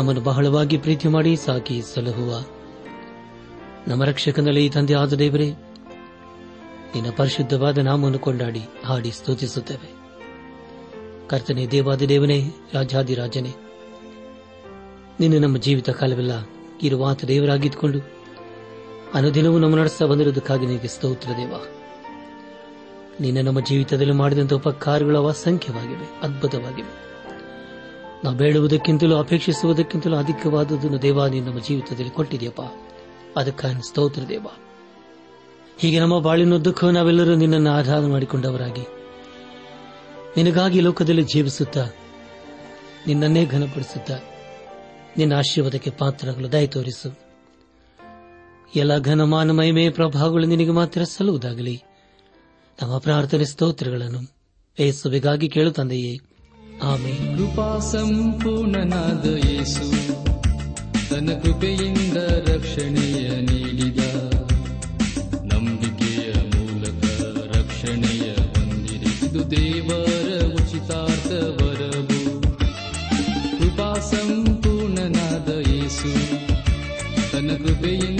ನಮ್ಮನ್ನು ಬಹಳವಾಗಿ ಪ್ರೀತಿ ಮಾಡಿ ಸಾಕಿ ಸಲಹುವ. ನಮ್ಮ ರಕ್ಷಕನಲ್ಲಿ ತಂದೆ ಆದ ದೇವರೇ, ನಿನ್ನ ಪರಿಶುದ್ಧವಾದ ನಾಮವನ್ನು ಕೊಂಡಾಡಿ, ಹಾಡಿ ಸ್ತುತಿಸುತ್ತೇವೆ. ಕರ್ತನೆ ದೇವಾದಿ ದೇವನೇ ರಾಜಾದಿರಾಜನೇ ನಿನ್ನ ನಮ್ಮ ಜೀವಿತ ಕಾಲವೆಲ್ಲ ಇರುವಾತ ದೇವರಾಗಿದ್ದುಕೊಂಡು, ಅನುದಿನವೂ ನಮ್ಮ ನಡೆಸ್ತಾ ಬಂದಿರುವುದಕ್ಕಾಗಿ ನಿನಗೆ ಸ್ತೋತ್ರ ದೇವ. ನಿನ್ನ ನಮ್ಮ ಜೀವಿತದಲ್ಲಿ ಮಾಡಿದಂತಹ ಉಪಕಾರಗಳು ಅಸಂಖ್ಯವಾಗಿವೆ, ಅದ್ಭುತವಾಗಿವೆ. ನಾವು ಬೇಡುವುದಕ್ಕಿಂತಲೂ ಅಪೇಕ್ಷಿಸುವುದಕ್ಕಿಂತಲೂ ಅಧಿಕವಾದದನ್ನು ದೇವ ನೀನು ನಮ್ಮ ಜೀವಿತದಲ್ಲಿ ಕೊಟ್ಟಿದೆಯಪ್ಪ ಅದಕ್ಕಾಗಿ ಸ್ತೋತ್ರ ದೇವ. ಹೀಗೆ ನಮ್ಮ ಬಾಳಿನುದ್ದಕ್ಕೂ ನಾವೆಲ್ಲರೂ ನಿನ್ನನ್ನು ಆಧಾರ ಮಾಡಿಕೊಂಡವರಾಗಿ. ನಿನಗಾಗಿ ಲೋಕದಲ್ಲಿ ಜೀವಿಸುತ್ತಾ, ನಿನ್ನನ್ನೇ ಘನಪಡಿಸುತ್ತಾ, ನಿನ್ನ ಆಶೀರ್ವಾದಕ್ಕೆ ಪಾತ್ರಗಳು ದಯ ತೋರಿಸು. ಎಲ್ಲ ಘನಮಾನ ಮಹಿಮೆ ಪ್ರಭಾವಗಳು ನಿನಗೆ ಮಾತ್ರ ಸಲ್ಲುವುದಾಗಲಿ. ನಮ್ಮ ಪ್ರಾರ್ಥನೆ ಸ್ತೋತ್ರಗಳನ್ನು ಏಸುವಿಗಾಗಿ ಕೇಳುತ್ತಂದೆಯೇ ಆಮೇಲೆ. ಕೃಪಾ ಸಂಪೂರ್ಣನಾದ ಯೇಸು, ತನ್ನ ಕೃಪೆಯಿಂದ ರಕ್ಷಣೆಯ ನೀಡಿದ, ನಂಬಿಕೆಯ ಮೂಲಕ ರಕ್ಷಣೆಯ ಹೊಂದಿರಿ ಇದು ದೇವರ ಉಚಿತಾರ್ಥ ವರವು. ಕೃಪಾ ಸಂಪೂರ್ಣನಾದ ಯೇಸು, ತನ್ನ ಕೃಪೆಯಿಂದ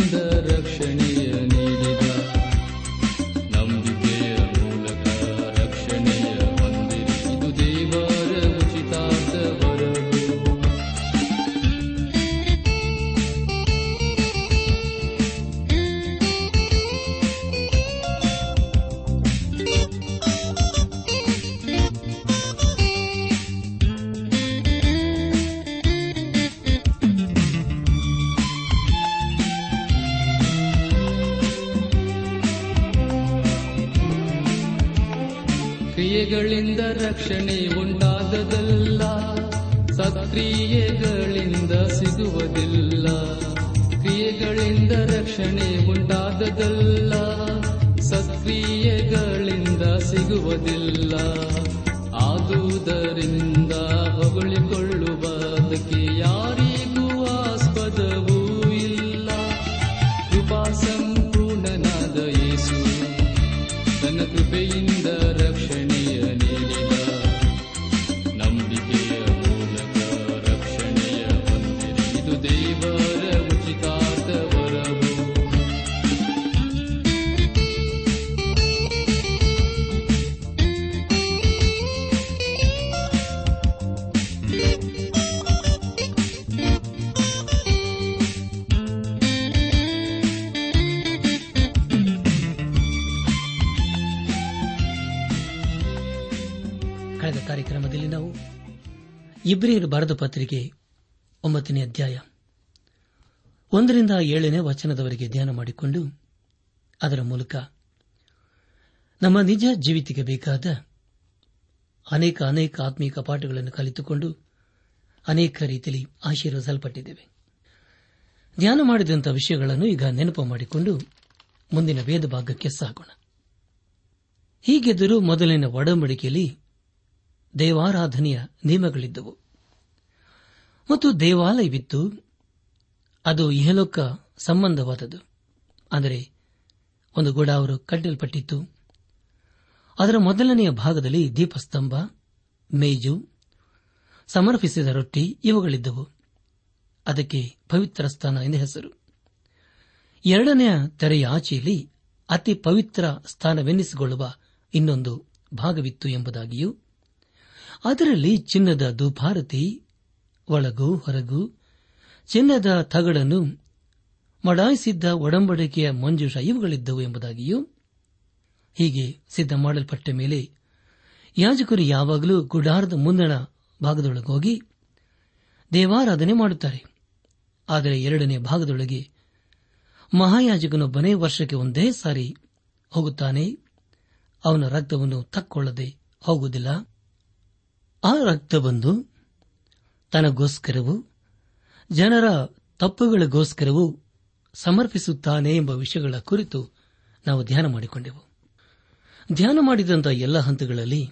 ಇಬ್ರಿಯರು ಬರೆದ ಪತ್ರಿಕೆ ಒಂಬತ್ತನೇ ಅಧ್ಯಾಯ ಒಂದರಿಂದ ಏಳನೇ ವಚನದವರೆಗೆ ಧ್ಯಾನ ಮಾಡಿಕೊಂಡು ಅದರ ಮೂಲಕ ನಮ್ಮ ನಿಜ ಜೀವಿತಿಗೆ ಬೇಕಾದ ಅನೇಕ ಅನೇಕ ಆತ್ಮೀಕ ಪಾಠಗಳನ್ನು ಕಲಿತುಕೊಂಡು ಅನೇಕ ರೀತಿಯಲ್ಲಿ ಆಶೀರ್ವದಿಸಲ್ಪಟ್ಟಿದ್ದೇವೆ. ಧ್ಯಾನ ಮಾಡಿದಂಥ ವಿಷಯಗಳನ್ನು ಈಗ ನೆನಪು ಮಾಡಿಕೊಂಡು ಮುಂದಿನ ವೇದ ಭಾಗಕ್ಕೆ ಸಾಗೋಣ. ಹೀಗೆದ್ದರೂ ಮೊದಲಿನ ಒಡಂಬಡಿಕೆಯಲ್ಲಿ ದೇವಾರಾಧನೆಯ ನಿಯಮಗಳಿದ್ದವು. ಮತ್ತು ದೇವಾಲಯವಿತ್ತು ಅದು ಇಹಲೋಕ ಸಂಬಂಧವಾದದ್ದು. ಅಂದರೆ ಒಂದು ಗುಡಾವರು ಕಟ್ಟಲ್ಪಟ್ಟಿತ್ತು. ಅದರ ಮೊದಲನೆಯ ಭಾಗದಲ್ಲಿ ದೀಪಸ್ತಂಭ, ಮೇಜು, ಸಮರ್ಪಿಸಿದ ರೊಟ್ಟಿ ಇವುಗಳಿದ್ದವು. ಅದಕ್ಕೆ ಪವಿತ್ರ ಸ್ಥಾನ ಎಂದು ಹೆಸರು. ಎರಡನೆಯ ತೆರೆಯ ಆಚೆಯಲ್ಲಿ ಅತಿ ಪವಿತ್ರ ಸ್ಥಾನವೆನ್ನಿಸಿಕೊಳ್ಳುವ ಇನ್ನೊಂದು ಭಾಗವಿತ್ತು ಎಂಬುದಾಗಿಯೂ, ಅದರಲ್ಲಿ ಚಿನ್ನದ ದುಭಾರತಿ ಒಳಗು, ಹೊರಗು, ಚಿನ್ನದ ತಗಡನ್ನು ಮಡಾಯಿಸಿದ್ದ ಒಡಂಬಡಿಕೆಯ ಮಂಜುಷ ಇವುಗಳಿದ್ದವು ಎಂಬುದಾಗಿಯೂ, ಹೀಗೆ ಸಿದ್ಧ ಮಾಡಲ್ಪಟ್ಟ ಮೇಲೆ ಯಾಜಕರು ಯಾವಾಗಲೂ ಗುಡಾರದ ಮುಂದಣ ಭಾಗದೊಳಗೋಗಿ ದೇವಾರಾಧನೆ ಮಾಡುತ್ತಾರೆ. ಆದರೆ ಎರಡನೇ ಭಾಗದೊಳಗೆ ಮಹಾಯಾಜಕನೊಬ್ಬನೇ ವರ್ಷಕ್ಕೆ ಒಂದೇ ಸಾರಿ ಹೋಗುತ್ತಾನೆ. ಅವನ ರಕ್ತವನ್ನು ತಕ್ಕೊಳ್ಳದೆ ಹೋಗುವುದಿಲ್ಲ. ಆ ರಕ್ತವನ್ನು ತನಗೋಸ್ಕರವೂ, ಜನರ ತಪ್ಪುಗಳಿಗೋಸ್ಕರವೂ ಸಮರ್ಪಿಸುತ್ತಾನೆ ಎಂಬ ವಿಷಯಗಳ ಕುರಿತು ನಾವು ಧ್ಯಾನ ಮಾಡಿಕೊಂಡೆವು. ಧ್ಯಾನ ಮಾಡಿದಂತಹ ಎಲ್ಲ ಹಂತಗಳಲ್ಲಿ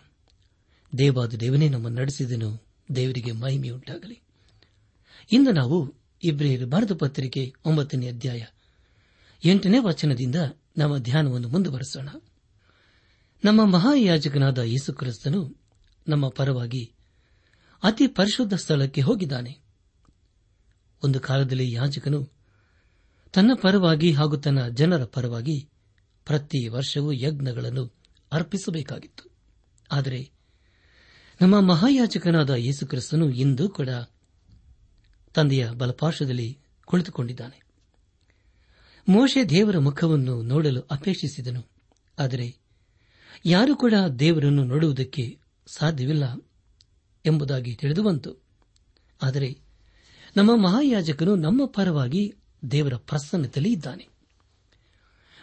ದೇವಾದ ದೇವನೇ ನಮ್ಮನ್ನು ನಡೆಸಿದನು, ದೇವರಿಗೆ ಮಹಿಮೆಯುಂಟಾಗಲಿ. ಇಂದು ನಾವು ಇಬ್ರಿಯರು ಭಾರತ ಪತ್ರಿಕೆ ಒಂಬತ್ತನೇ ಅಧ್ಯಾಯ ಎಂಟನೇ ವಚನದಿಂದ ನಮ್ಮ ಧ್ಯಾನವನ್ನು ಮುಂದುವರೆಸೋಣ. ನಮ್ಮ ಮಹಾಯಾಜಕನಾದ ಯೇಸುಕ್ರಿಸ್ತನು ನಮ್ಮ ಪರವಾಗಿ ಅತಿ ಪರಿಶುದ್ಧ ಸ್ಥಳಕ್ಕೆ ಹೋಗಿದ್ದಾನೆ. ಒಂದು ಕಾಲದಲ್ಲಿ ಯಾಜಕನು ತನ್ನ ಪರವಾಗಿ ಹಾಗೂ ತನ್ನ ಜನರ ಪರವಾಗಿ ಪ್ರತಿ ವರ್ಷವೂ ಯಜ್ಞಗಳನ್ನು ಅರ್ಪಿಸಬೇಕಾಗಿತ್ತು. ಆದರೆ ನಮ್ಮ ಮಹಾಯಾಜಕನಾದ ಯೇಸುಕ್ರಿಸ್ತನು ಇಂದು ಕೂಡ ತಂದೆಯ ಬಲಪಾರ್ಶ್ವದಲ್ಲಿ ಕುಳಿತುಕೊಂಡಿದ್ದಾನೆ. ಮೋಶೆ ದೇವರ ಮುಖವನ್ನು ನೋಡಲು ಅಪೇಕ್ಷಿಸಿದನು. ಆದರೆ ಯಾರು ಕೂಡ ದೇವರನ್ನು ನೋಡುವುದಕ್ಕೆ ಸಾಧ್ಯವಿಲ್ಲ. ಎಂಬುದಾಗಿ ತಿಳಿದು ಬಂತು. ಆದರೆ ನಮ್ಮ ಮಹಾಯಾಜಕನು ನಮ್ಮ ಪರವಾಗಿ ದೇವರ ಪ್ರಸನ್ನತೆಯಲ್ಲಿ ಇದ್ದಾನೆ.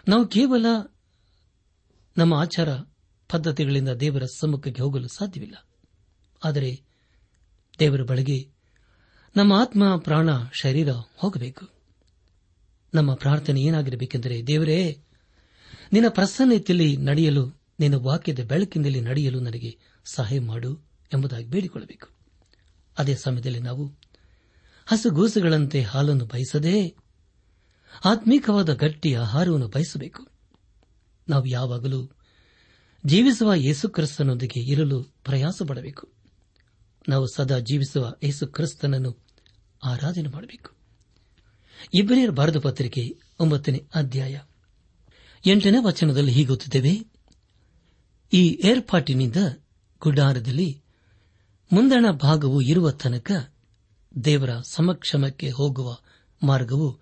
ನಾವು ಕೇವಲ ನಮ್ಮ ಆಚಾರ ಪದ್ಧತಿಗಳಿಂದ ದೇವರ ಸಮ್ಮುಖಕ್ಕೆ ಹೋಗಲು ಸಾಧ್ಯವಿಲ್ಲ. ಆದರೆ ದೇವರ ಬಳಿಗೆ ನಮ್ಮ ಆತ್ಮ, ಪ್ರಾಣ, ಶರೀರ ಹೋಗಬೇಕು. ನಮ್ಮ ಪ್ರಾರ್ಥನೆ ಏನಾಗಿರಬೇಕೆಂದರೆ, ದೇವರೇ, ನಿನ್ನ ಪ್ರಸನ್ನತೆಯಲ್ಲಿ ನಡೆಯಲು, ನಿನ್ನ ವಾಕ್ಯದ ಬೆಳಕಿನಲ್ಲಿ ನಡೆಯಲು ನನಗೆ ಸಹಾಯ ಮಾಡು. ಎಂಬುದಾಗಿ ಬೇಡಿಕೊಳ್ಳಬೇಕು. ಅದೇ ಸಮಯದಲ್ಲಿ ನಾವು ಹಸುಗೂಸುಗಳಂತೆ ಹಾಲನ್ನು ಬಯಸದೇ ಆತ್ಮೀಕವಾದ ಗಟ್ಟಿ ಆಹಾರವನ್ನು ಬಯಸಬೇಕು. ನಾವು ಯಾವಾಗಲೂ ಜೀವಿಸುವ ಯೇಸುಕ್ರಿಸ್ತನೊಂದಿಗೆ ಇರಲು ಪ್ರಯಾಸ ಪಡಬೇಕು ನಾವು ಸದಾ ಜೀವಿಸುವ ಯೇಸುಕ್ರಿಸ್ತನನ್ನು ಆರಾಧನೆ ಮಾಡಬೇಕು. ಇಬ್ಬರಿಯರ ಭಾರತ ಪತ್ರಿಕೆ ಒಂಬತ್ತನೇ ಅಧ್ಯಾಯ ಎಂಟನೇ ವಚನದಲ್ಲಿ ಹೀಗೊತ್ತಿದ್ದೇವೆ ಈ ಏರ್ಪಾಟಿನಿಂದ ಗುಡಾರದಲ್ಲಿ ಮುಂದಣ ಭಾಗವು ಇರುವ ತನಕ ದೇವರ ಸಮಕ್ಷಮಕ್ಕೆ ಹೋಗುವ ಮಾರ್ಗವು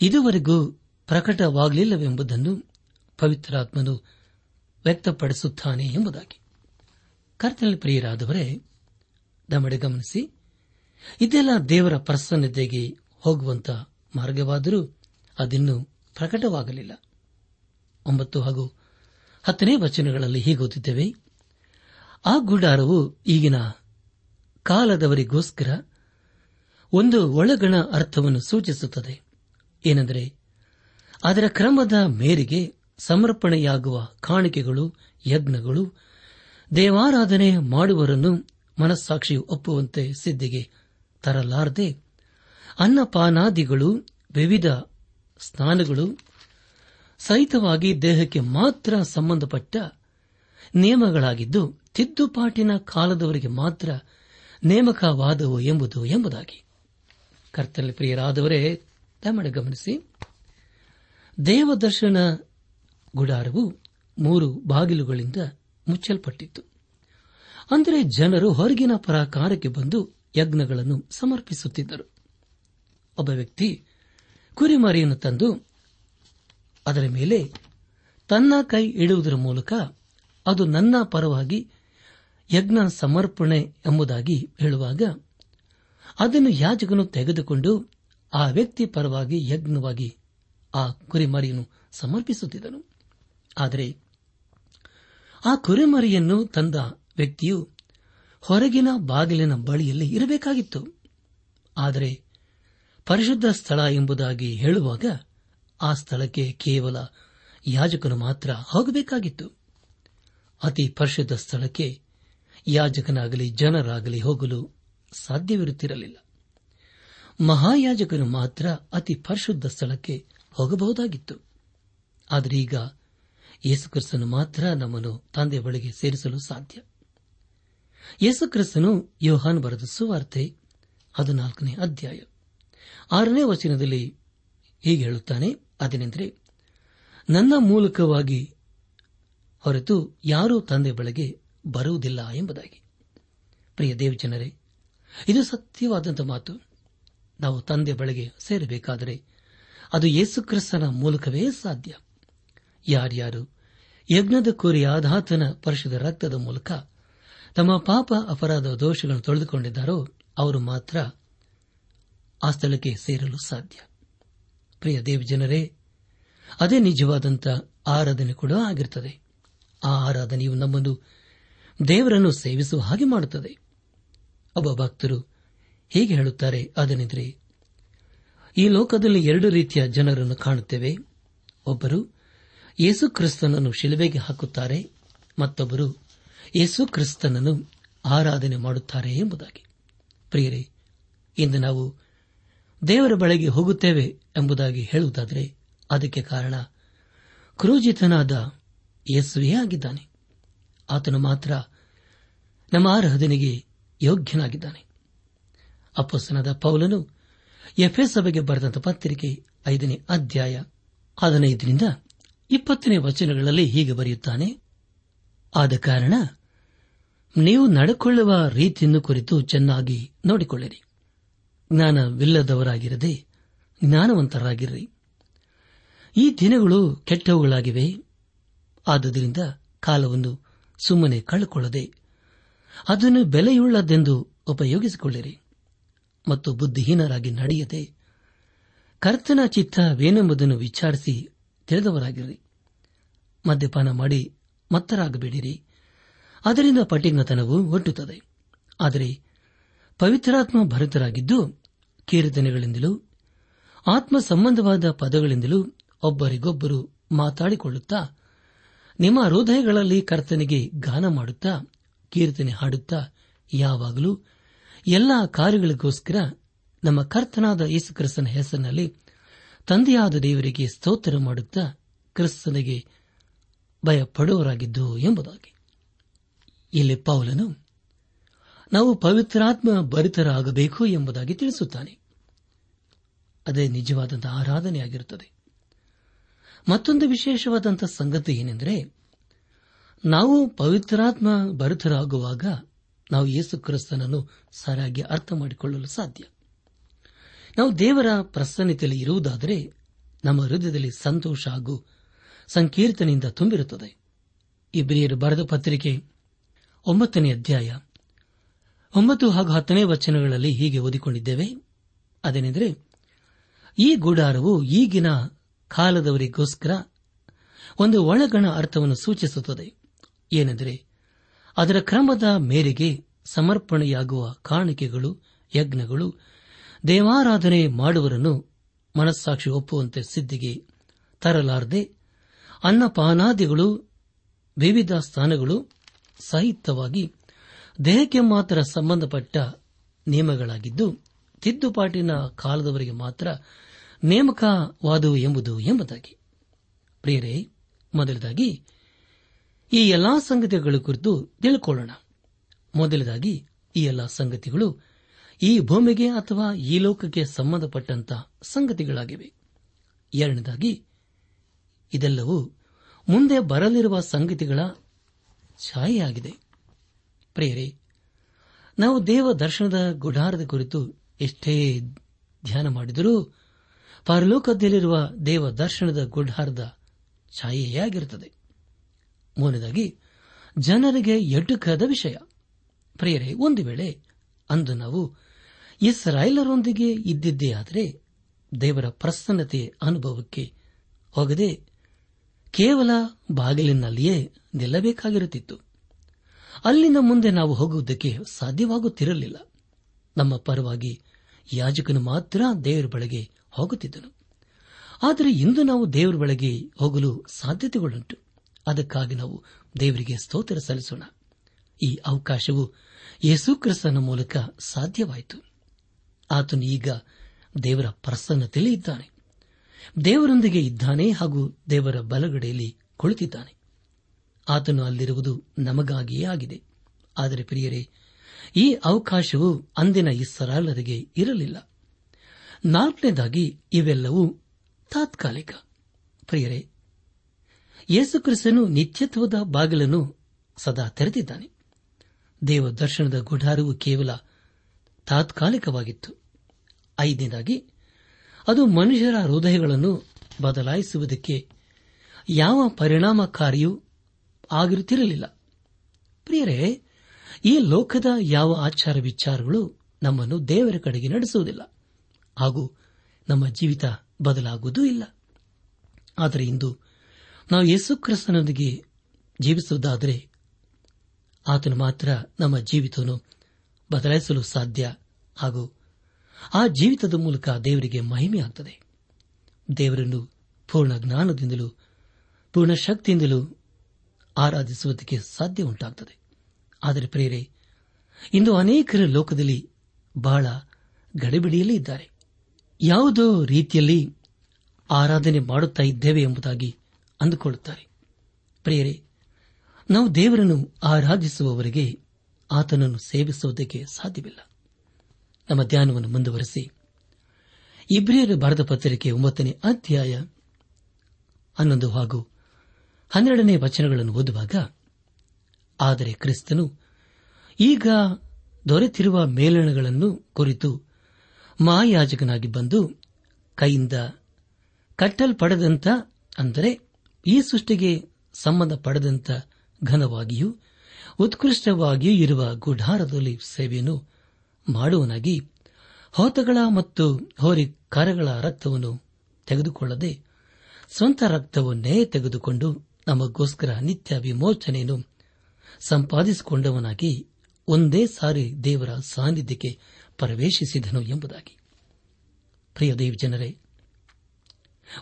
ಇದುವರೆಗೂ ಪ್ರಕಟವಾಗಲಿಲ್ಲವೆಂಬುದನ್ನು ಪವಿತ್ರಾತ್ಮನು ವ್ಯಕ್ತಪಡಿಸುತ್ತಾನೆ ಎಂಬುದಾಗಿ. ಕರ್ತನಲ್ಲಿ ಪ್ರಿಯರಾದವರೇ ದಮಡೆ ಗಮನಿಸಿ, ಇದೆಲ್ಲ ದೇವರ ಪ್ರಸನ್ನತೆಗೆ ಹೋಗುವಂತ ಮಾರ್ಗವಾದರೂ ಅದಿನ್ನೂ ಪ್ರಕಟವಾಗಲಿಲ್ಲ. ಒಂಬತ್ತು ಹಾಗೂ ಹತ್ತನೇ ವಚನಗಳಲ್ಲಿ ಹೀಗೋದಿದ್ದೇವೆ ಆ ಗುಡಾರವು ಈಗಿನ ಕಾಲದವರಿಗೋಸ್ಕರ ಒಂದು ಒಳಗಣ ಅರ್ಥವನ್ನು ಸೂಚಿಸುತ್ತದೆ. ಏನೆಂದರೆ, ಅದರ ಕ್ರಮದ ಮೇರೆಗೆ ಸಮರ್ಪಣೆಯಾಗುವ ಕಾಣಿಕೆಗಳು, ಯಜ್ಞಗಳು, ದೇವಾರಾಧನೆ ಮಾಡುವರನ್ನು ಮನಸ್ಸಾಕ್ಷಿಯು ಒಪ್ಪುವಂತೆ ಸಿದ್ಧಿಗೆ ತರಲಾರದೆ, ಅನ್ನಪಾನಾದಿಗಳು ವಿವಿಧ ಸ್ನಾನಗಳು, ಸಹಿತವಾಗಿ ದೇಹಕ್ಕೆ ಮಾತ್ರ ಸಂಬಂಧಪಟ್ಟ ನಿಯಮಗಳಾಗಿದ್ದು, ತಿದ್ದುಪಾಟಿನ ಕಾಲದವರಿಗೆ ಮಾತ್ರ ನೇಮಕವಾದವು ಎಂಬುದು ಎಂಬುದಾಗಿ. ಕರ್ತನಲ್ಲಿ ಪ್ರಿಯರಾದವರೇ ತಮ್ಮಡೆ ಗಮನಿಸಿ. ದೇವದರ್ಶನ ಗುಡಾರವು ಮೂರು ಬಾಗಿಲುಗಳಿಂದ ಮುಚ್ಚಲ್ಪಟ್ಟಿತ್ತು. ಅಂದರೆ ಜನರು ಹೊರಗಿನ ಪರಾಕಾರಕ್ಕೆ ಬಂದು ಯಜ್ಞಗಳನ್ನು ಸಮರ್ಪಿಸುತ್ತಿದ್ದರು. ಒಬ್ಬ ವ್ಯಕ್ತಿ ಕುರಿಮರಿಯನ್ನು ತಂದು ಅದರ ಮೇಲೆ ತನ್ನ ಕೈ ಇಡುವುದರ ಮೂಲಕ ಅದು ನನ್ನ ಪರವಾಗಿ ಯಜ್ಞ ಸಮರ್ಪಣೆ ಎಂಬುದಾಗಿ ಹೇಳುವಾಗ ಅದನ್ನು ಯಾಜಕನು ತೆಗೆದುಕೊಂಡು ಆ ವ್ಯಕ್ತಿ ಪರವಾಗಿ ಯಜ್ಞವಾಗಿ ಆ ಕುರಿಮರಿಯನ್ನು ಸಮರ್ಪಿಸುತ್ತಿದ್ದನು. ಆದರೆ ಆ ಕುರಿಮರಿಯನ್ನು ತಂದ ವ್ಯಕ್ತಿಯು ಹೊರಗಿನ ಬಾಗಿಲಿನ ಬಳಿಯಲ್ಲಿ ಇರಬೇಕಾಗಿತ್ತು. ಆದರೆ ಪರಿಶುದ್ಧ ಸ್ಥಳ ಎಂಬುದಾಗಿ ಹೇಳುವಾಗ ಆ ಸ್ಥಳಕ್ಕೆ ಕೇವಲ ಯಾಜಕನು ಮಾತ್ರ ಹೋಗಬೇಕಾಗಿತ್ತು. ಅತಿ ಪರಿಶುದ್ಧ ಸ್ಥಳಕ್ಕೆ ಯಾಜಕನಾಗಲಿ, ಜನರಾಗಲಿ ಹೋಗಲು ಸಾಧ್ಯವಿರುತ್ತಿರಲಿಲ್ಲ. ಮಹಾಯಾಜಕನು ಮಾತ್ರ ಅತಿ ಪರಿಶುದ್ಧ ಸ್ಥಳಕ್ಕೆ ಹೋಗಬಹುದಾಗಿತ್ತು. ಆದರೆ ಈಗ ಯೇಸುಕ್ರಿಸ್ತನು ಮಾತ್ರ ನಮ್ಮನ್ನು ತಂದೆ ಬಳಿಗೆ ಸೇರಿಸಲು ಸಾಧ್ಯ. ಯೇಸುಕ್ರಿಸ್ತನು ಯೋಹಾನ್ ಬರೆದ ಸುವಾರ್ತೆ ಹದಿನಾಲ್ಕನೇ ಅಧ್ಯಾಯ. ಆರನೇ ವಚನದಲ್ಲಿ ಹೀಗೆ ಹೇಳುತ್ತಾನೆ, ಅದೇನೆಂದರೆ, ನನ್ನ ಮೂಲಕವಾಗಿ ಹೊರತು ಯಾರೂ ತಂದೆ ಬಳಿಗೆ ಬರುವುದಿಲ್ಲ ಎಂಬುದಾಗಿ. ಪ್ರಿಯ ದೇವಜನರೇ, ಇದು ಸತ್ಯವಾದಂಥ ಮಾತು. ನಾವು ತಂದೆ ಬಳಿಗೆ ಸೇರಬೇಕಾದರೆ ಅದು ಯೇಸುಕ್ರಿಸ್ತನ ಮೂಲಕವೇ ಸಾಧ್ಯ. ಯಾರ್ಯಾರು ಯಜ್ಞದ ಕುರಿಯಾದಾತನ ಪರಿಶುದ್ಧ ರಕ್ತದ ಮೂಲಕ ತಮ್ಮ ಪಾಪ ಅಪರಾಧ ದೋಷಗಳನ್ನು ತೊಳೆದುಕೊಂಡಿದ್ದಾರೋ, ಅವರು ಮಾತ್ರ ಆ ಸ್ಥಳಕ್ಕೆ ಸೇರಲು ಸಾಧ್ಯ. ಪ್ರಿಯ ದೇವಜನರೇ, ಅದೇ ನಿಜವಾದಂಥ ಆರಾಧನೆ ಕೂಡ ಆಗಿರುತ್ತದೆ ಆ ಆರಾಧನೆಯು ನಮ್ಮನ್ನು ದೇವರನ್ನು ಸೇವಿಸುವ ಹಾಗೆ ಮಾಡುತ್ತದೆ. ಒಬ್ಬ ಭಕ್ತರು ಹೀಗೆ ಹೇಳುತ್ತಾರೆ ಅದನೆಂದರೆ ಈ ಲೋಕದಲ್ಲಿ ಎರಡು ರೀತಿಯ ಜನರನ್ನು ಕಾಣುತ್ತೇವೆ. ಒಬ್ಬರು ಯೇಸು ಕ್ರಿಸ್ತನನ್ನು ಶಿಲುಬೆಗೆ ಹಾಕುತ್ತಾರೆ, ಮತ್ತೊಬ್ಬರು ಯೇಸು ಕ್ರಿಸ್ತನನ್ನು ಆರಾಧನೆ ಮಾಡುತ್ತಾರೆ ಎಂಬುದಾಗಿ. ಪ್ರಿಯರೇ, ಇಂದು ನಾವು ದೇವರ ಬಳಿಗೆ ಹೋಗುತ್ತೇವೆ ಎಂಬುದಾಗಿ ಹೇಳುವುದಾದರೆ, ಅದಕ್ಕೆ ಕಾರಣ ಕ್ರೂಜಿತನಾದ ಯೇಸುವೇ ಆಗಿದ್ದಾನೆ. ಆತನು ಮಾತ್ರ ನಮ್ಮ ಆರಾಧನೆಗೆ ಯೋಗ್ಯನಾಗಿದ್ದಾನೆ. ಅಪ್ಪಸ್ತನದ ಪೌಲನು ಎಫೆ ಸಭೆಗೆ ಬರೆದಂತ ಪತ್ರಿಕೆ ಐದನೇ ಅಧ್ಯಾಯ ಹದಿನೈದರಿಂದ ಇಪ್ಪತ್ತನೇ ವಚನಗಳಲ್ಲಿ ಹೀಗೆ ಬರೆಯುತ್ತಾನೆ, ಆದ ಕಾರಣ ನೀವು ನಡೆಕೊಳ್ಳುವ ರೀತಿಯನ್ನು ಕುರಿತು ಚೆನ್ನಾಗಿ ನೋಡಿಕೊಳ್ಳಿರಿ. ಜ್ಞಾನವಿಲ್ಲದವರಾಗಿರದೆ ಜ್ಞಾನವಂತರಾಗಿರ್ರಿ. ಈ ದಿನಗಳು ಕೆಟ್ಟವುಗಳಾಗಿವೆ, ಆದುದರಿಂದ ಕಾಲವನ್ನು ಸುಮ್ಮನೆ ಕಳೆಕೊಳ್ಳದೆ ಅದನ್ನು ಬೆಲೆಯುಳ್ಳದೆಂದು ಉಪಯೋಗಿಸಿಕೊಳ್ಳಿರಿ. ಮತ್ತು ಬುದ್ಧಿಹೀನರಾಗಿ ನಡೆಯದೆ ಕರ್ತನ ಚಿತ್ತವೇನೆಂಬುದನ್ನು ವಿಚಾರಿಸಿ ತಿಳಿದವರಾಗಿರಿ. ಮದ್ಯಪಾನ ಮಾಡಿ ಮತ್ತರಾಗಬೇಡಿರಿ. ಅದರಿಂದ ಪಟಿಂಗತನವು ಒಟ್ಟುತ್ತದೆ. ಆದರೆ ಪವಿತ್ರಾತ್ಮ ಭರಿತರಾಗಿದ್ದು ಕೀರ್ತನೆಗಳಿಂದಲೂ ಆತ್ಮ ಸಂಬಂಧವಾದ ಪದಗಳಿಂದಲೂ ಒಬ್ಬರಿಗೊಬ್ಬರು ಮಾತಾಡಿಕೊಳ್ಳುತ್ತಾ ನಿಮ್ಮ ಹೃದಯಗಳಲ್ಲಿ ಕರ್ತನಿಗೆ ಗಾನ ಮಾಡುತ್ತಾ ಕೀರ್ತನೆ ಹಾಡುತ್ತಾ ಯಾವಾಗಲೂ ಎಲ್ಲ ಕಾರ್ಯಗಳಿಗೋಸ್ಕರ ನಮ್ಮ ಕರ್ತನಾದ ಯೇಸು ಕ್ರಿಸ್ತನ ಹೆಸರಿನಲ್ಲಿ ತಂದೆಯಾದ ದೇವರಿಗೆ ಸ್ತೋತ್ರ ಮಾಡುತ್ತಾ ಕ್ರಿಸ್ತನಿಗೆ ಭಯಪಡುವರಾಗಿದ್ದು ಎಂಬುದಾಗಿ. ಇಲ್ಲಿ ಪೌಲನು ನಾವು ಪವಿತ್ರಾತ್ಮ ಭರಿತರಾಗಬೇಕು ಎಂಬುದಾಗಿ ತಿಳಿಸುತ್ತಾನೆ. ಅದೇ ನಿಜವಾದಂತಹ ಆರಾಧನೆಯಾಗಿರುತ್ತದೆ. ಮತ್ತೊಂದು ವಿಶೇಷವಾದಂತಹ ಸಂಗತಿ ಏನೆಂದರೆ ನಾವು ಪವಿತ್ರಾತ್ಮ ಭರಿತರಾಗುವಾಗ ನಾವು ಯೇಸು ಕ್ರಿಸ್ತನನ್ನು ಸರಿಯಾಗಿ ಅರ್ಥ ಮಾಡಿಕೊಳ್ಳಲು ಸಾಧ್ಯ. ನಾವು ದೇವರ ಪ್ರಸನ್ನತೆಯಲ್ಲಿ ಇರುವುದಾದರೆ ನಮ್ಮ ಹೃದಯದಲ್ಲಿ ಸಂತೋಷ ಹಾಗೂ ಸಂಕೀರ್ತನೆಯಿಂದ ತುಂಬಿರುತ್ತದೆ. ಇಬ್ರಿಯರು ಬರೆದ ಪತ್ರಿಕೆ ಒಂಬತ್ತನೇ ಅಧ್ಯಾಯ ಒಂಬತ್ತು ಹಾಗೂ ಹತ್ತನೇ ವಚನಗಳಲ್ಲಿ ಹೀಗೆ ಓದಿಕೊಂಡಿದ್ದೇವೆ. ಅದೇನೆಂದರೆ, ಈ ಗುಡಾರವು ಈಗಿನ ಕಾಲದವರಿಗೋಸ್ಕರ ಒಂದು ಒಳಗಣ ಅರ್ಥವನ್ನು ಸೂಚಿಸುತ್ತದೆ. ಏನೆಂದರೆ, ಅದರ ಕ್ರಮದ ಮೇರೆಗೆ ಸಮರ್ಪಣೆಯಾಗುವ ಕಾಣಿಕೆಗಳು, ಯಜ್ಞಗಳು, ದೇವಾರಾಧನೆ ಮಾಡುವರನ್ನು ಮನಸ್ಸಾಕ್ಷಿ ಒಪ್ಪುವಂತೆ ಸಿದ್ಧಿಗೆ ತರಲಾರದೆ, ಅನ್ನಪಾನಾದಿಗಳು ವಿವಿಧ ಸ್ಥಾನಗಳು ಸಹಿತವಾಗಿ ದೇಹಕ್ಕೆ ಮಾತ್ರ ಸಂಬಂಧಪಟ್ಟ ನಿಯಮಗಳಾಗಿದ್ದು, ತಿದ್ದುಪಾಟಿನ ಕಾಲದವರಿಗೆ ಮಾತ್ರ ನೇಮಕವಾದವು ಎಂಬುದು ಎಂಬುದಾಗಿ. ಪ್ರಿಯರೇ, ಮೊದಲದಾಗಿ ಈ ಎಲ್ಲಾ ಸಂಗತಿಗಳ ಕುರಿತು ತಿಳ್ಕೊಳ್ಳೋಣ. ಮೊದಲದಾಗಿ, ಈ ಎಲ್ಲಾ ಸಂಗತಿಗಳು ಈ ಭೂಮಿಗೆ ಅಥವಾ ಈ ಲೋಕಕ್ಕೆ ಸಂಬಂಧಪಟ್ಟಂತ ಸಂಗತಿಗಳಾಗಿವೆ. ಎರಡನೇದಾಗಿ, ಇದೆಲ್ಲವೂ ಮುಂದೆ ಬರಲಿರುವ ಸಂಗತಿಗಳ ಛಾಯೆಯಾಗಿದೆ. ಪ್ರೇರೆ ನಾವು ದೇವ ದರ್ಶನದ ಗುಡಾರದ ಕುರಿತು ಎಷ್ಟೇ ಧ್ಯಾನ ಮಾಡಿದರೂ ಪರಲೋಕದಲ್ಲಿರುವ ದೇವ ದರ್ಶನದ ಗುಡಾರದ ಛಾಯೆಯೇ ಆಗಿರುತ್ತದೆ ಮೂರನೇದಾಗಿ ಜನರಿಗೆ ಎಟುಕದ ವಿಷಯ. ಪ್ರಿಯರೇ, ಒಂದು ವೇಳೆ ಅಂದು ನಾವು ಇಸ್ರಾಯೇಲರೊಂದಿಗೆ ಇದ್ದಿದ್ದೇ ಆದರೆ ದೇವರ ಪ್ರಸನ್ನತೆ ಅನುಭವಕ್ಕೆ ಹೋಗದೆ ಕೇವಲ ಬಾಗಿಲಿನಲ್ಲಿಯೇ ನಿಲ್ಲಬೇಕಾಗಿರುತ್ತಿತ್ತು. ಅಲ್ಲಿನ ಮುಂದೆ ನಾವು ಹೋಗುವುದಕ್ಕೆ ಸಾಧ್ಯವಾಗುತ್ತಿರಲಿಲ್ಲ. ನಮ್ಮ ಪರವಾಗಿ ಯಾಜಕನು ಮಾತ್ರ ದೇವರ ಬಳಗೆ ಹೋಗುತ್ತಿದ್ದನು. ಆದರೆ ಇಂದು ನಾವು ದೇವರ ಬಳಗೆ ಹೋಗಲು ಸಾಧ್ಯತೆಗಳುಂಟು. ಅದಕ್ಕಾಗಿ ನಾವು ದೇವರಿಗೆ ಸ್ತೋತ್ರ ಸಲ್ಲಿಸೋಣ. ಈ ಅವಕಾಶವು ಯೇಸುಕ್ರಿಸ್ತನ ಮೂಲಕ ಸಾಧ್ಯವಾಯಿತು. ಆತನು ಈಗ ದೇವರ ಪ್ರಸನ್ನತೆಯಲ್ಲಿ ಇದ್ದಾನೆ. ದೇವರೊಂದಿಗೆ ಇದ್ದಾನೆ ಹಾಗೂ ದೇವರ ಬಲಗಡೆಯಲ್ಲಿ ಕುಳಿತಿದ್ದಾನೆ. ಆತನು ಅಲ್ಲಿರುವುದು ನಮಗಾಗಿಯೇ ಆಗಿದೆ. ಆದರೆ ಪ್ರಿಯರೇ, ಈ ಅವಕಾಶವು ಅಂದಿನ ಇಸ್ರಾಲರಿಗೆ ಇರಲಿಲ್ಲ. ನಾಲ್ಕನೇದಾಗಿ ಇವೆಲ್ಲವೂ ತಾತ್ಕಾಲಿಕ. ಪ್ರಿಯರೇ ಯೇಸುಕ್ರಿಸ್ತನು ನಿತ್ಯತ್ವದ ಬಾಗಿಲನ್ನು ಸದಾ ತೆರೆದಿದ್ದಾನೆ. ದೇವ ದರ್ಶನದ ಗುಢಾರವು ಕೇವಲ ತಾತ್ಕಾಲಿಕವಾಗಿತ್ತು. ಐದನೇದಾಗಿ, ಅದು ಮನುಷ್ಯರ ಹೃದಯಗಳನ್ನು ಬದಲಾಯಿಸುವುದಕ್ಕೆ ಯಾವ ಪರಿಣಾಮಕಾರಿಯೂ ಆಗಿರುತ್ತಿರಲಿಲ್ಲ. ಪ್ರಿಯರೇ, ಈ ಲೋಕದ ಯಾವ ಆಚಾರ ವಿಚಾರಗಳು ನಮ್ಮನ್ನು ದೇವರ ಕಡೆಗೆ ನಡೆಸುವುದಿಲ್ಲ. ಹಾಗೂ ನಮ್ಮ ಜೀವಿತ ಬದಲಾಗುವುದೂ ಇಲ್ಲ. ಆದರೆ ಇಂದು ನಾವು ಯೇಸುಕ್ರಿಸ್ತನೊಂದಿಗೆ ಜೀವಿಸುವುದಾದರೆ ಆತನು ಮಾತ್ರ ನಮ್ಮ ಜೀವಿತವನ್ನು ಬದಲಾಯಿಸಲು ಸಾಧ್ಯ ಹಾಗೂ ಆ ಜೀವಿತದ ಮೂಲಕ ದೇವರಿಗೆ ಮಹಿಮೆಯಾಗುತ್ತದೆ ದೇವರನ್ನು ಪೂರ್ಣ ಜ್ಞಾನದಿಂದಲೂ, ಪೂರ್ಣ ಶಕ್ತಿಯಿಂದಲೂ ಆರಾಧಿಸುವುದಕ್ಕೆ ಸಾಧ್ಯ ಉಂಟಾಗುತ್ತದೆ ಆದರೆ ಪ್ರೇರೆ ಇಂದು ಅನೇಕರ ಲೋಕದಲ್ಲಿ ಬಹಳ ಗಡಿಬಿಡಿಯಲ್ಲಿ ಇದ್ದಾರೆ ಯಾವುದೋ ರೀತಿಯಲ್ಲಿ ಆರಾಧನೆ ಮಾಡುತ್ತಾ ಇದ್ದೇವೆ ಎಂಬುದಾಗಿ ಅಂದುಕೊಳ್ಳುತ್ತಾರೆ. ಪ್ರಿಯರೇ, ನಾವು ದೇವರನ್ನು ಆರಾಧಿಸುವವರಿಗೆ ಆತನನ್ನು ಸೇವಿಸುವುದಕ್ಕೆ ಸಾಧ್ಯವಿಲ್ಲ. ನಮ್ಮ ಧ್ಯಾನವನ್ನು ಮುಂದುವರೆಸಿ. ಇಬ್ರಿಯರ ಬರೆದ ಪತ್ರಿಕೆ ಒಂಬತ್ತನೇ ಅಧ್ಯಾಯ ಹನ್ನೊಂದು ಹಾಗೂ ಹನ್ನೆರಡನೇ ವಚನಗಳನ್ನು ಓದುವಾಗ, ಆದರೆ ಕ್ರಿಸ್ತನು ಈಗ ದೊರೆತಿರುವ ಮೇಲಣಗಳನ್ನು ಕುರಿತು ಮಾಯಾಜಕನಾಗಿ ಬಂದು ಕೈಯಿಂದ ಕಟ್ಟಲ್ಪಡದಂತ ಅಂದರೆ ಈ ಸೃಷ್ಟಿಗೆ ಸಂಬಂಧ ಪಡೆದಂತ ಘನವಾಗಿಯೂ ಉತ್ಕೃಷ್ಟವಾಗಿಯೂ ಇರುವ ಗುಢಾರದಲ್ಲಿ ಸೇವೆಯನ್ನು ಮಾಡುವನಾಗಿ ಹೋತಗಳ ಮತ್ತು ಹೋರಿ ಕರಗಳ ರಕ್ತವನ್ನು ತೆಗೆದುಕೊಳ್ಳದೆ ಸ್ವಂತ ರಕ್ತವನ್ನೇ ತೆಗೆದುಕೊಂಡು ನಮಗೋಸ್ಕರ ನಿತ್ಯ ವಿಮೋಚನೆಯನ್ನು ಸಂಪಾದಿಸಿಕೊಂಡವನಾಗಿ ಒಂದೇ ಸಾರಿ ದೇವರ ಸಾನ್ನಿಧ್ಯಕ್ಕೆ ಪ್ರವೇಶಿಸಿದನು ಎಂಬುದಾಗಿ. ಪ್ರಿಯ ದೇವ್ ಜನರೇ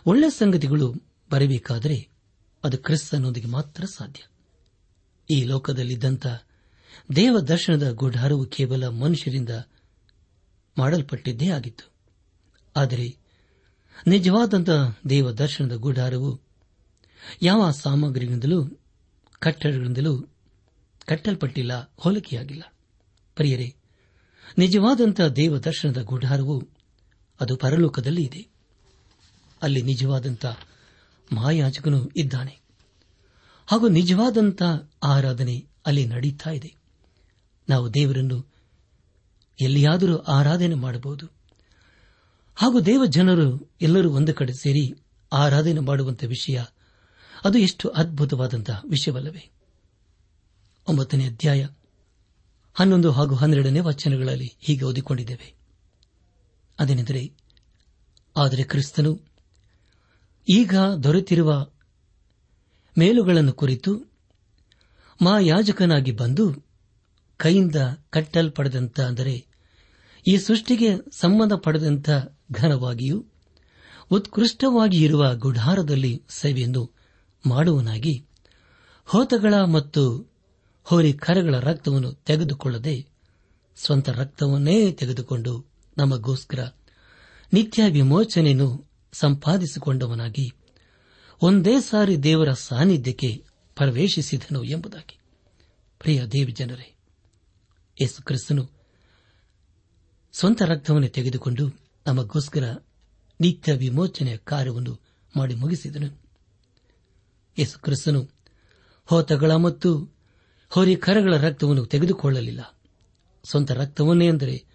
ಒಳ್ಳೆ ಸಂಗತಿಗಳು ಬರಬೇಕಾದರೆ ಅದು ಕ್ರಿಸ್ತನೊಂದಿಗೆ ಮಾತ್ರ ಸಾಧ್ಯ. ಈ ಲೋಕದಲ್ಲಿದ್ದಂಥ ದೇವ ದರ್ಶನದ ಗುಢಾರವು ಕೇವಲ ಮನುಷ್ಯರಿಂದ ಮಾಡಲ್ಪಟ್ಟಿದ್ದೇ ಆಗಿತ್ತು. ಆದರೆ ನಿಜವಾದಂಥ ದೇವ ದರ್ಶನದ ಗುಢಾರವು ಯಾವ ಸಾಮಗ್ರಿಗಳಿಂದಲೂ ಕಟ್ಟಡಗಳಿಂದಲೂ ಕಟ್ಟಲ್ಪಟ್ಟಿಲ್ಲ, ಹೋಲಿಕೆಯಾಗಿಲ್ಲ. ಪ್ರಿಯರೇ, ನಿಜವಾದಂಥ ದೇವ ದರ್ಶನದ ಗುಢಾರವು ಅದು ಪರಲೋಕದಲ್ಲಿ ಇದೆ. ಅಲ್ಲಿ ನಿಜವಾದಂಥ ಮಹಾಯಾಜಕನು ಇದ್ದಾನೆ. ಹಾಗೂ ನಿಜವಾದಂಥ ಆರಾಧನೆ ಅಲ್ಲಿ ನಡೀತಾ ಇದೆ. ನಾವು ದೇವರನ್ನು ಎಲ್ಲಿಯಾದರೂ ಆರಾಧನೆ ಮಾಡಬಹುದು. ಹಾಗೂ ದೇವ ಜನರು ಎಲ್ಲರೂ ಒಂದು ಕಡೆ ಸೇರಿ ಆರಾಧನೆ ಮಾಡುವಂತಹ ವಿಷಯ ಅದು ಎಷ್ಟು ಅದ್ಭುತವಾದಂತಹ ವಿಷಯವಲ್ಲವೇ. ಒಂಬತ್ತನೇ ಅಧ್ಯಾಯ ಹನ್ನೊಂದು ಹಾಗೂ ಹನ್ನೆರಡನೇ ವಚನಗಳಲ್ಲಿ ಹೀಗೆ ಓದಿಕೊಂಡಿದ್ದೇವೆ. ಅದೇನೆಂದರೆ, ಆದರೆ ಕ್ರಿಸ್ತನು ಈಗ ದೊರೆತಿರುವ ಮೇಲುಗಳನ್ನು ಕುರಿತು ಮಾ ಯಾಜಕನಾಗಿ ಬಂದು ಕೈಯಿಂದ ಕಟ್ಟಲ್ಪಡದಂತ ಅಂದರೆ ಈ ಸೃಷ್ಟಿಗೆ ಸಂಬಂಧ ಪಡೆದಂತ ಘನವಾಗಿಯೂ ಉತ್ಕೃಷ್ಟವಾಗಿ ಇರುವ ಗುಢಾರದಲ್ಲಿ ಸೇವೆಯನ್ನು ಮಾಡುವನಾಗಿ ಹೋತಗಳ ಮತ್ತು ಹೋರಿ ಕರಗಳ ರಕ್ತವನ್ನು ತೆಗೆದುಕೊಳ್ಳದೆ ಸ್ವಂತ ರಕ್ತವನ್ನೇ ತೆಗೆದುಕೊಂಡು ನಮಗೋಸ್ಕರ ನಿತ್ಯ ವಿಮೋಚನೆಯನ್ನು ಸಂಪಾದಿಸಿಕೊಂಡವನಾಗಿ ಒಂದೇ ಸಾರಿ ದೇವರ ಸಾನ್ನಿಧ್ಯಕ್ಕೆ ಪ್ರವೇಶಿಸಿದನು ಎಂಬುದಾಗಿ. ಪ್ರಿಯ ದೇವಿ ಜನರೇ, ಯೇಸು ಕ್ರಿಸ್ತನು ಸ್ವಂತ ರಕ್ತವನ್ನು ತೆಗೆದುಕೊಂಡು ನಮಗೋಸ್ಕರ ನಿತ್ಯ ವಿಮೋಚನೆಯ ಕಾರ್ಯವನ್ನು ಮಾಡಿ ಮುಗಿಸಿದನು. ಯೇಸು ಕ್ರಿಸ್ತನು ಹೋತಗಳ ಮತ್ತು ಹೋರಿ ಕರಗಳ ರಕ್ತವನ್ನು ತೆಗೆದುಕೊಳ್ಳಲಿಲ್ಲ. ಸ್ವಂತ ರಕ್ತವನ್ನೇ ಅಂದರೆ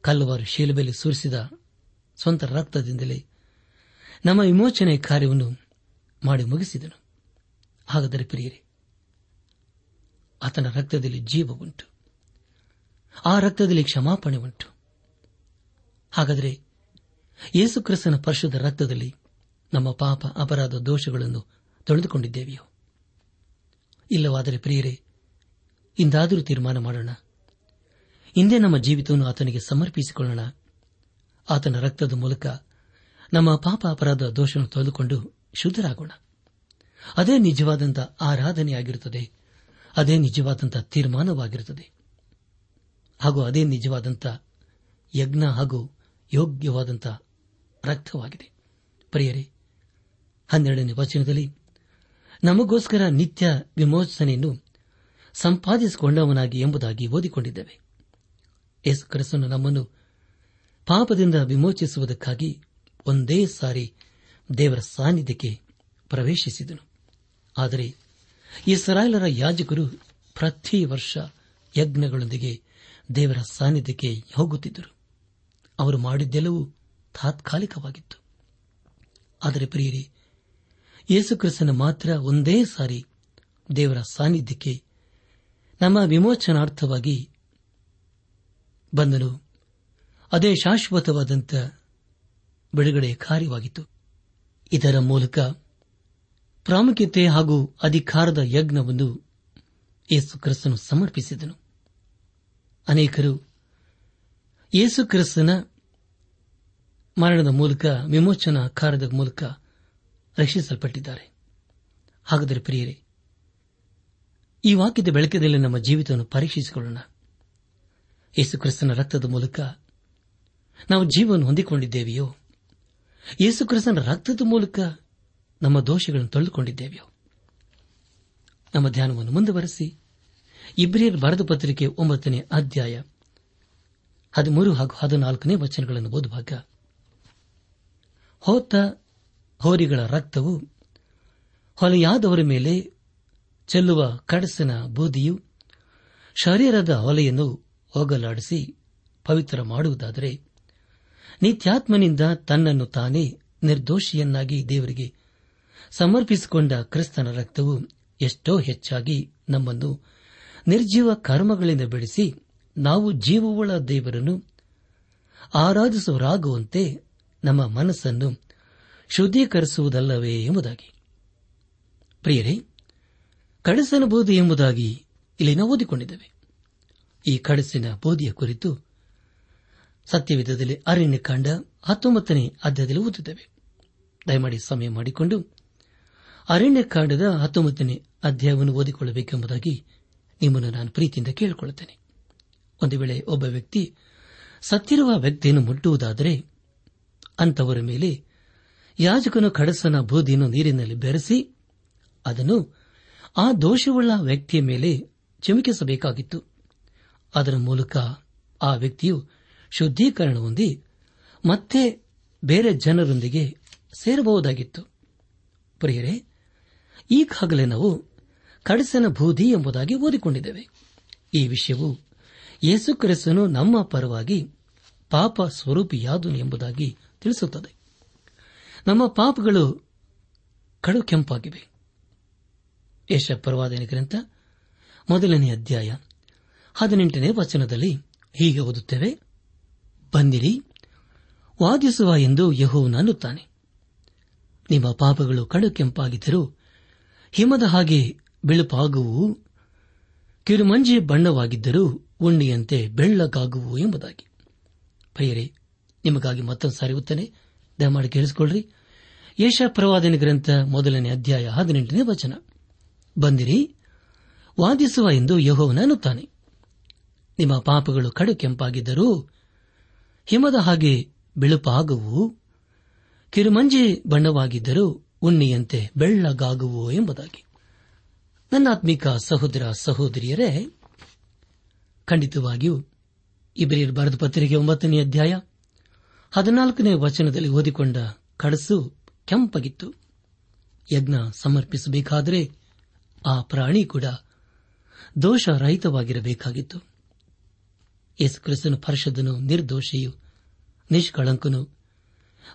ಕಲ್ಲವಾರು ಶೀಲಬೆಲೆ ಸುರಿಸಿದ ಸ್ವಂತ ರಕ್ತದಿಂದಲೇ ನಮ್ಮ ವಿಮೋಚನೆ ಕಾರ್ಯವನ್ನು ಮಾಡಿ ಮುಗಿಸಿದನು. ಹಾಗಾದರೆ ಪ್ರಿಯರೇ, ಆತನ ರಕ್ತದಲ್ಲಿ ಜೀವ ಉಂಟು. ಆ ರಕ್ತದಲ್ಲಿ ಕ್ಷಮಾಪಣೆ ಉಂಟು. ಹಾಗಾದರೆ ಯೇಸುಕ್ರಿಸ್ತನ ಪರಿಶುದ್ಧ ರಕ್ತದಲ್ಲಿ ನಮ್ಮ ಪಾಪ, ಅಪರಾಧ, ದೋಷಗಳನ್ನು ತೊಳೆದುಕೊಂಡಿದ್ದೇವೆಯೋ? ಇಲ್ಲವಾದರೆ ಪ್ರಿಯರೇ, ಇಂದಾದರೂ ತೀರ್ಮಾನ ಮಾಡೋಣ. ಇಂದೇ ನಮ್ಮ ಜೀವಿತವನ್ನು ಆತನಿಗೆ ಸಮರ್ಪಿಸಿಕೊಳ್ಳೋಣ. ಆತನ ರಕ್ತದ ಮೂಲಕ ನಮ್ಮ ಪಾಪ ಅಪರಾಧ ದೋಷವನ್ನು ತೊಳೆದುಕೊಂಡು ಶುದ್ಧರಾಗೋಣ. ಅದೇ ನಿಜವಾದಂಥ ಆರಾಧನೆಯಾಗಿರುತ್ತದೆ. ಅದೇ ನಿಜವಾದಂಥ ತೀರ್ಮಾನವಾಗಿರುತ್ತದೆ. ಹಾಗೂ ಅದೇ ನಿಜವಾದಂಥ ಯಜ್ಞ ಹಾಗೂ ಯೋಗ್ಯವಾದಂಥ ರಕ್ತವಾಗಿದೆ. ಪ್ರಿಯರೇ, ಹನ್ನೆರಡನೇ ವಚನದಲ್ಲಿ ನಮಗೋಸ್ಕರ ನಿತ್ಯ ವಿಮೋಚನೆಯನ್ನು ಸಂಪಾದಿಸಿಕೊಂಡವನಾಗಿ ಎಂಬುದಾಗಿ ಓದಿಕೊಂಡಿದ್ದೇವೆ. ಯೇಸು ಕ್ರಿಸ್ತನು ನಮ್ಮನ್ನು ಪಾಪದಿಂದ ವಿಮೋಚಿಸುವುದಕ್ಕಾಗಿ ಒಂದೇ ಸಾರಿ ದೇವರ ಸಾನ್ನಿಧ್ಯಕ್ಕೆ ಪ್ರವೇಶಿಸಿದನು. ಆದರೆ ಇಸ್ರಾಯೇಲರ ಯಾಜಕರು ಪ್ರತಿ ವರ್ಷ ಯಜ್ಞಗಳೊಂದಿಗೆ ದೇವರ ಸಾನ್ನಿಧ್ಯಕ್ಕೆ ಹೋಗುತ್ತಿದ್ದರು. ಅವರು ಮಾಡಿದ್ದೆಲ್ಲವೂ ತಾತ್ಕಾಲಿಕವಾಗಿತ್ತು. ಆದರೆ ಪ್ರಿಯರಿ ಯೇಸುಕ್ರಿಸ್ತನ ಮಾತ್ರ ಒಂದೇ ಸಾರಿ ದೇವರ ಸಾನ್ನಿಧ್ಯಕ್ಕೆ ನಮ್ಮ ವಿಮೋಚನಾರ್ಥವಾಗಿ ಬಂದನು. ಅದೇ ಶಾಶ್ವತವಾದಂಥ ಬಿಡುಗಡೆ ಕಾರ್ಯವಾಗಿತ್ತು. ಇದರ ಮೂಲಕ ಪ್ರಾಮುಖ್ಯತೆ ಹಾಗೂ ಅಧಿಕಾರದ ಯಜ್ಞವನ್ನು ಯೇಸು ಕ್ರಿಸ್ತನು ಸಮರ್ಪಿಸಿದನು. ಅನೇಕರು ಯೇಸು ಕ್ರಿಸ್ತನ ಮರಣದ ಮೂಲಕ, ವಿಮೋಚನಾ ಕಾರ್ಯದ ಮೂಲಕ ರಕ್ಷಿಸಲ್ಪಟ್ಟಿದ್ದಾರೆ. ಹಾಗಾದರೆ ಪ್ರಿಯರೇ, ಈ ವಾಕ್ಯದ ಬೆಳಕದಲ್ಲಿ ನಮ್ಮ ಜೀವಿತವನ್ನು ಪರೀಕ್ಷಿಸಿಕೊಳ್ಳೋಣ. ಯೇಸು ಕ್ರಿಸ್ತನ ರಕ್ತದ ಮೂಲಕ ನಾವು ಜೀವವನ್ನು ಹೊಂದಿಕೊಂಡಿದ್ದೇವೆಯೋ? ಯೇಸು ಕ್ರಿಸ್ತನ ರಕ್ತದ ಮೂಲಕ ನಮ್ಮ ದೋಷಗಳನ್ನು ತೊಳೆದುಕೊಂಡಿದ್ದೇವೆಯೋ ನಮ್ಮ ಧ್ಯಾನವನ್ನು ಮುಂದುವರೆಸಿ. ಇಬ್ರಿಯರ್ ಬರೆದ ಪತ್ರಿಕೆ ಒಂಬತ್ತನೇ ಅಧ್ಯಾಯ ಹದಿಮೂರು ಹಾಗೂ ಹದಿನಾಲ್ಕನೇ ವಚನಗಳನ್ನು ಓದುವಾಗ, ಹೋತ ಹೋರಿಗಳ ರಕ್ತವು ಹೊಲೆಯಾದವರ ಮೇಲೆ ಚೆಲ್ಲುವ ಕಡಸಿನ ಬೂದಿಯು ಶರೀರದ ಹೊಲೆಯನ್ನು ಹೋಗಲಾಡಿಸಿ ಪವಿತ್ರ ಮಾಡುವುದಾದರೆ ನಿತ್ಯಾತ್ಮನಿಂದ ತನ್ನನ್ನು ತಾನೇ ನಿರ್ದೋಷಿಯನ್ನಾಗಿ ದೇವರಿಗೆ ಸಮರ್ಪಿಸಿಕೊಂಡ ಕ್ರಿಸ್ತನ ರಕ್ತವು ಎಷ್ಟೋ ಹೆಚ್ಚಾಗಿ ನಮ್ಮನ್ನು ನಿರ್ಜೀವ ಕರ್ಮಗಳಿಂದ ಬೆಳೆಸಿ ನಾವು ಜೀವವುಳ್ಳ ದೇವರನ್ನು ಆರಾಧಿಸುವರಾಗುವಂತೆ ನಮ್ಮ ಮನಸ್ಸನ್ನು ಶುದ್ಧೀಕರಿಸುವುದಲ್ಲವೇ ಎಂಬುದಾಗಿ. ಪ್ರಿಯರೇ, ಕಡಸನ ಬೋಧಿ ಎಂಬುದಾಗಿ ಇಲ್ಲಿ ನಾವು ಓದಿಕೊಂಡಿದ್ದೇವೆ. ಈ ಕಡಸಿನ ಬೋಧಿಯ ಕುರಿತು ಸತ್ಯವಿಧದಲ್ಲಿ ಅರಣ್ಯಕಾಂಡ ಹತ್ತೊಂಬತ್ತನೇ ಅಧ್ಯಾಯದಲ್ಲಿ ಓದುತ್ತೇವೆ. ದಯಮಾಡಿ ಸಮಯ ಮಾಡಿಕೊಂಡು ಅರಣ್ಯ ಕಾಂಡದ ಹತ್ತೊಂಬತ್ತನೇ ಅಧ್ಯಾಯವನ್ನು ಓದಿಕೊಳ್ಳಬೇಕೆಂಬುದಾಗಿ ನಿಮ್ಮನ್ನು ನಾನು ಪ್ರೀತಿಯಿಂದ ಕೇಳಿಕೊಳ್ಳುತ್ತೇನೆ. ಒಂದು ವೇಳೆ ಒಬ್ಬ ವ್ಯಕ್ತಿ ಸತ್ತಿರುವ ವ್ಯಕ್ತಿಯನ್ನು ಮುಟ್ಟುವುದಾದರೆ ಅಂತವರ ಮೇಲೆ ಯಾಜಕನು ಕಡಸನ ಬೂದಿಯನ್ನು ನೀರಿನಲ್ಲಿ ಬೆರೆಸಿ ಅದನ್ನು ಆ ದೋಷವುಳ್ಳ ವ್ಯಕ್ತಿಯ ಮೇಲೆ ಚಿಮುಕಿಸಬೇಕಾಗಿತ್ತು. ಅದರ ಮೂಲಕ ಆ ವ್ಯಕ್ತಿಯು ಶುದ್ದೀಕರಣ ಹೊಂದಿ ಮತ್ತೆ ಬೇರೆ ಜನರೊಂದಿಗೆ ಸೇರಬಹುದಾಗಿತ್ತು. ಪ್ರಿಯರೇ, ಈಗಾಗಲೇ ನಾವು ಕಡಸನ ಬೂದಿ ಎಂಬುದಾಗಿ ಓದಿಕೊಂಡಿದ್ದೇವೆ. ಈ ವಿಷಯವು ಯೇಸುಕ್ರಿಸ್ತನು ನಮ್ಮ ಪರವಾಗಿ ಪಾಪ ಸ್ವರೂಪಿಯಾದನು ಎಂಬುದಾಗಿ ತಿಳಿಸುತ್ತದೆ. ನಮ್ಮ ಪಾಪಗಳು ಕಡು ಕೆಂಪಾಗಿವೆ. ಯಶ ಗ್ರಂಥ ಮೊದಲನೇ ಅಧ್ಯಾಯ ಹದಿನೆಂಟನೇ ವಚನದಲ್ಲಿ ಹೀಗೆ ಓದುತ್ತೇವೆ ಬಂದಿರಿ, ವಾದಿಸುವ ಎಂದು ಯಹೋವನು ಅನ್ನುತ್ತಾನೆ. ನಿಮ್ಮ ಪಾಪಗಳು ಕಡು ಕೆಂಪಾಗಿದ್ದರೂ ಹಿಮದ ಹಾಗೆ ಬಿಳುಪಾಗುವು ಕಿರುಮಂಜಿ ಬಣ್ಣವಾಗಿದ್ದರೂ ಉಣ್ಣೆಯಂತೆ ಬೆಳ್ಳಗಾಗುವು ಎಂಬುದಾಗಿ. ಪ್ರಿಯರೇ, ನಿಮಗಾಗಿ ಮತ್ತೊಂದು ಸಾರಿ ದಯಮಾಡಿ ಕೇಳಿಸಿಕೊಳ್ಳ್ರಿ. ಪ್ರವಾದನೆ ಗ್ರಂಥ ಮೊದಲನೇ ಅಧ್ಯಾಯ ಹದಿನೆಂಟನೇ ವಚನ. ಬಂದಿರಿ, ವಾದಿಸುವ ಎಂದು ಯಹೋವನ ಅನ್ನುತ್ತಾನೆ. ನಿಮ್ಮ ಪಾಪಗಳು ಕಡು ಕೆಂಪಾಗಿದ್ದರೂ ಹಿಮದ ಹಾಗೆ ಬಿಳುಪಾಗುವು. ಕಿರುಮಂಜಿ ಬಣ್ಣವಾಗಿದ್ದರೂ ಉಣ್ಣಿಯಂತೆ ಬೆಳ್ಳಗಾಗುವು ಎಂಬುದಾಗಿ. ನನ್ನಾತ್ಮಿಕ ಸಹೋದರ ಸಹೋದರಿಯರೇ, ಖಂಡಿತವಾಗಿಯೂ ಇಬ್ರಿಯರ್ ಬರೆದ ಪತ್ರಿಕೆ ಒಂಬತ್ತನೇ ಅಧ್ಯಾಯ ಹದಿನಾಲ್ಕನೇ ವಚನದಲ್ಲಿ ಓದಿಕೊಂಡ ಕಡಸು ಕೆಂಪಗಿತ್ತು. ಯಜ್ಞ ಸಮರ್ಪಿಸಬೇಕಾದರೆ ಆ ಪ್ರಾಣಿ ಕೂಡ ದೋಷರಹಿತವಾಗಿರಬೇಕಾಗಿತ್ತು. ಯೇಸುಕ್ರಿಸ್ತನು ಪರಿಶುದ್ಧನು, ನಿರ್ದೋಷಿಯು, ನಿಷ್ಕಳಂಕನು,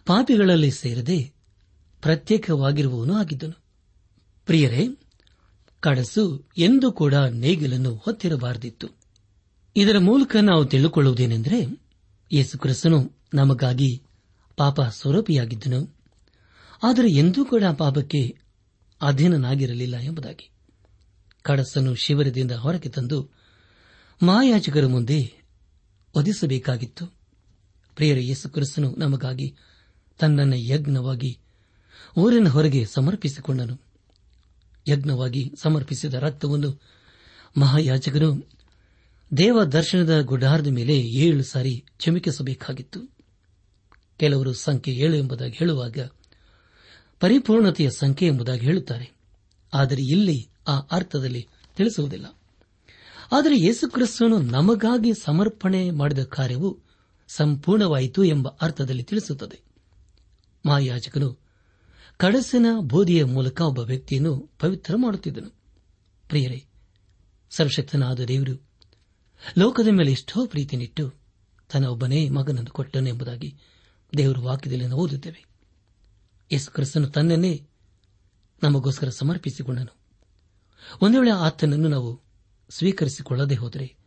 ಪಾಪಿಗಳಲ್ಲಿ ಸೇರದೆ ಪ್ರತ್ಯೇಕವಾಗಿರುವವನು ಆಗಿದ್ದನು. ಪ್ರಿಯರೇ, ಕಡಸು ಎಂದೂ ಕೂಡ ನೇಗಿಲನ್ನು ಹೊತ್ತಿರಬಾರದಿತ್ತು. ಇದರ ಮೂಲಕ ನಾವು ತಿಳಿದುಕೊಳ್ಳುವುದೇನೆಂದರೆ ಯೇಸುಕ್ರಿಸ್ತನು ನಮಗಾಗಿ ಪಾಪ ಸ್ವರೂಪಿಯಾಗಿದ್ದನು. ಆದರೆ ಎಂದೂ ಕೂಡ ಪಾಪಕ್ಕೆ ಅಧೀನನಾಗಿರಲಿಲ್ಲ ಎಂಬುದಾಗಿ. ಕಡಸನ್ನು ಶಿವರದಿಂದ ಹೊರಗೆ ತಂದು ಮಹಾಯಾಜಕರ ಮುಂದೆ ಒದಿಸಬೇಕಾಗಿತ್ತು. ಪ್ರಿಯರ ಯೇಸು ಕ್ರಿಸ್ತನು ನಮಗಾಗಿ ತನ್ನನ್ನು ಯಜ್ಞವಾಗಿ ಊರಿನ ಹೊರಗೆ ಸಮರ್ಪಿಸಿಕೊಂಡನು. ಯಜ್ಞವಾಗಿ ಸಮರ್ಪಿಸಿದ ರಕ್ತವನ್ನು ಮಹಾಯಾಜಕನು ದೇವ ದರ್ಶನದ ಗುಡಾರದ ಮೇಲೆ ಏಳು ಸಾರಿ ಚಿಮುಕಿಸಬೇಕಾಗಿತ್ತು. ಕೆಲವರು ಸಂಖ್ಯೆ ಏಳು ಎಂಬುದಾಗಿ ಹೇಳುವಾಗ ಪರಿಪೂರ್ಣತೆಯ ಸಂಖ್ಯೆ ಎಂಬುದಾಗಿ ಹೇಳುತ್ತಾರೆ. ಆದರೆ ಇಲ್ಲಿ ಆ ಅರ್ಥದಲ್ಲಿ ತಿಳಿಸುವುದಿಲ್ಲ. ಆದರೆ ಯೇಸುಕ್ರಿಸ್ತನು ನಮಗಾಗಿ ಸಮರ್ಪಣೆ ಮಾಡಿದ ಕಾರ್ಯವು ಸಂಪೂರ್ಣವಾಯಿತು ಎಂಬ ಅರ್ಥದಲ್ಲಿ ತಿಳಿಸುತ್ತದೆ. ಮಹಾಯಾಜಕನು ಕಡಸಿನ ಬೋಧಿಯ ಮೂಲಕ ಒಬ್ಬ ವ್ಯಕ್ತಿಯನ್ನು ಪವಿತ್ರ ಮಾಡುತ್ತಿದ್ದನು. ಪ್ರಿಯರೇ, ಸರ್ವಶಕ್ತನಾದ ದೇವರು, ಲೋಕದ ಮೇಲೆ ಎಷ್ಟೋ ಪ್ರೀತಿನಿಟ್ಟು ತನ್ನ ಒಬ್ಬನೇ ಮಗನನ್ನು ಕೊಟ್ಟನು ಎಂಬುದಾಗಿ ದೇವರು ವಾಕ್ಯದಲ್ಲಿ ಓದುತ್ತೇವೆ. ಯೇಸು ಕ್ರಿಸ್ತನು ತನ್ನನ್ನೇ ನಮಗೋಸ್ಕರ ಸಮರ್ಪಿಸಿಕೊಂಡನು. ಒಂದು ವೇಳೆ ಆತನನ್ನು ನಾವು ಸ್ವೀಕರಿಸಿಕೊಳ್ಳದೆ ಹೋದರೆ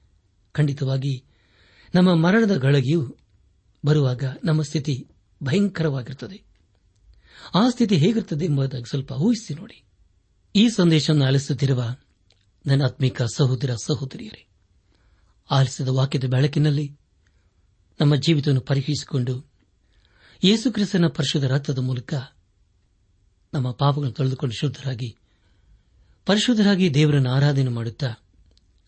ಖಂಡಿತವಾಗಿ ನಮ್ಮ ಮರಣದ ಗಳಗಿಯು ಬರುವಾಗ ನಮ್ಮ ಸ್ಥಿತಿ ಭಯಂಕರವಾಗಿರುತ್ತದೆ. ಆ ಸ್ಥಿತಿ ಹೇಗಿರುತ್ತದೆ ಎಂಬುದಾಗಿ ಸ್ವಲ್ಪ ಊಹಿಸಿ ನೋಡಿ. ಈ ಸಂದೇಶವನ್ನು ಆಲಿಸುತ್ತಿರುವ ನನ್ನ ಆತ್ಮಿಕ ಸಹೋದರ ಸಹೋದರಿಯರೇ, ಆಲಿಸಿದ ವಾಕ್ಯದ ಬೆಳಕಿನಲ್ಲಿ ನಮ್ಮ ಜೀವಿತವನ್ನು ಪರೀಕ್ಷಿಸಿಕೊಂಡು ಯೇಸುಕ್ರಿಸ್ತನ ಪರಿಶುದ್ಧ ರಕ್ತದ ಮೂಲಕ ನಮ್ಮ ಪಾಪಗಳನ್ನು ತೊಳೆದುಕೊಂಡು ಶುದ್ಧರಾಗಿ, ಪರಿಶುದ್ಧರಾಗಿ ದೇವರನ್ನು ಆರಾಧನೆ ಮಾಡುತ್ತಾ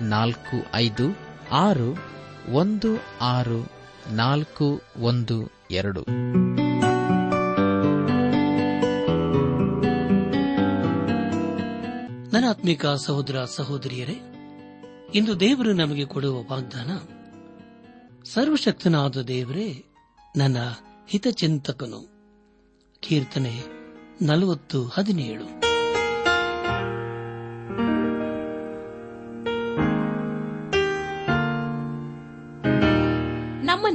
ನಾಲ್ಕು ಐದು ಆರು ಒಂದು ಆರು ನಾಲ್ಕು ಒಂದು ಎರಡು. ನನಾತ್ಮಿಕ ಸಹೋದರ ಸಹೋದರಿಯರೇ, ಇಂದು ದೇವರು ನಮಗೆ ಕೊಡುವ ವಾಗ್ದಾನ, ಸರ್ವಶಕ್ತನಾದ ದೇವರೇ, ನನ್ನ ಹಿತಚಿಂತಕನು. ಕೀರ್ತನೆ ನಲವತ್ತು ಹದಿನೇಳು.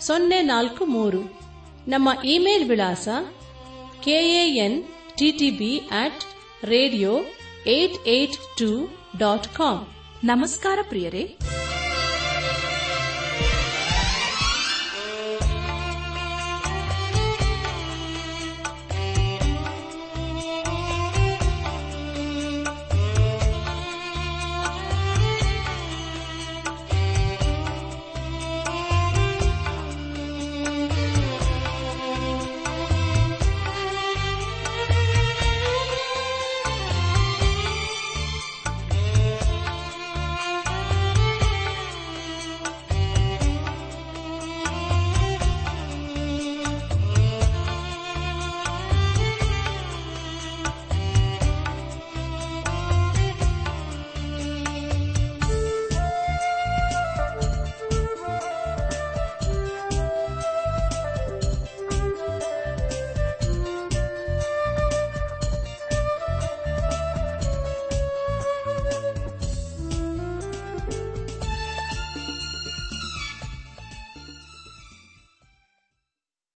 ಸೊನ್ನೆ ನಾಲ್ಕು ಮೂರು. ನಮ್ಮ ಇಮೇಲ್ ವಿಳಾಸ K A N T T B at radio eight eight two dot com ನಮಸ್ಕಾರ ಪ್ರಿಯರೇ.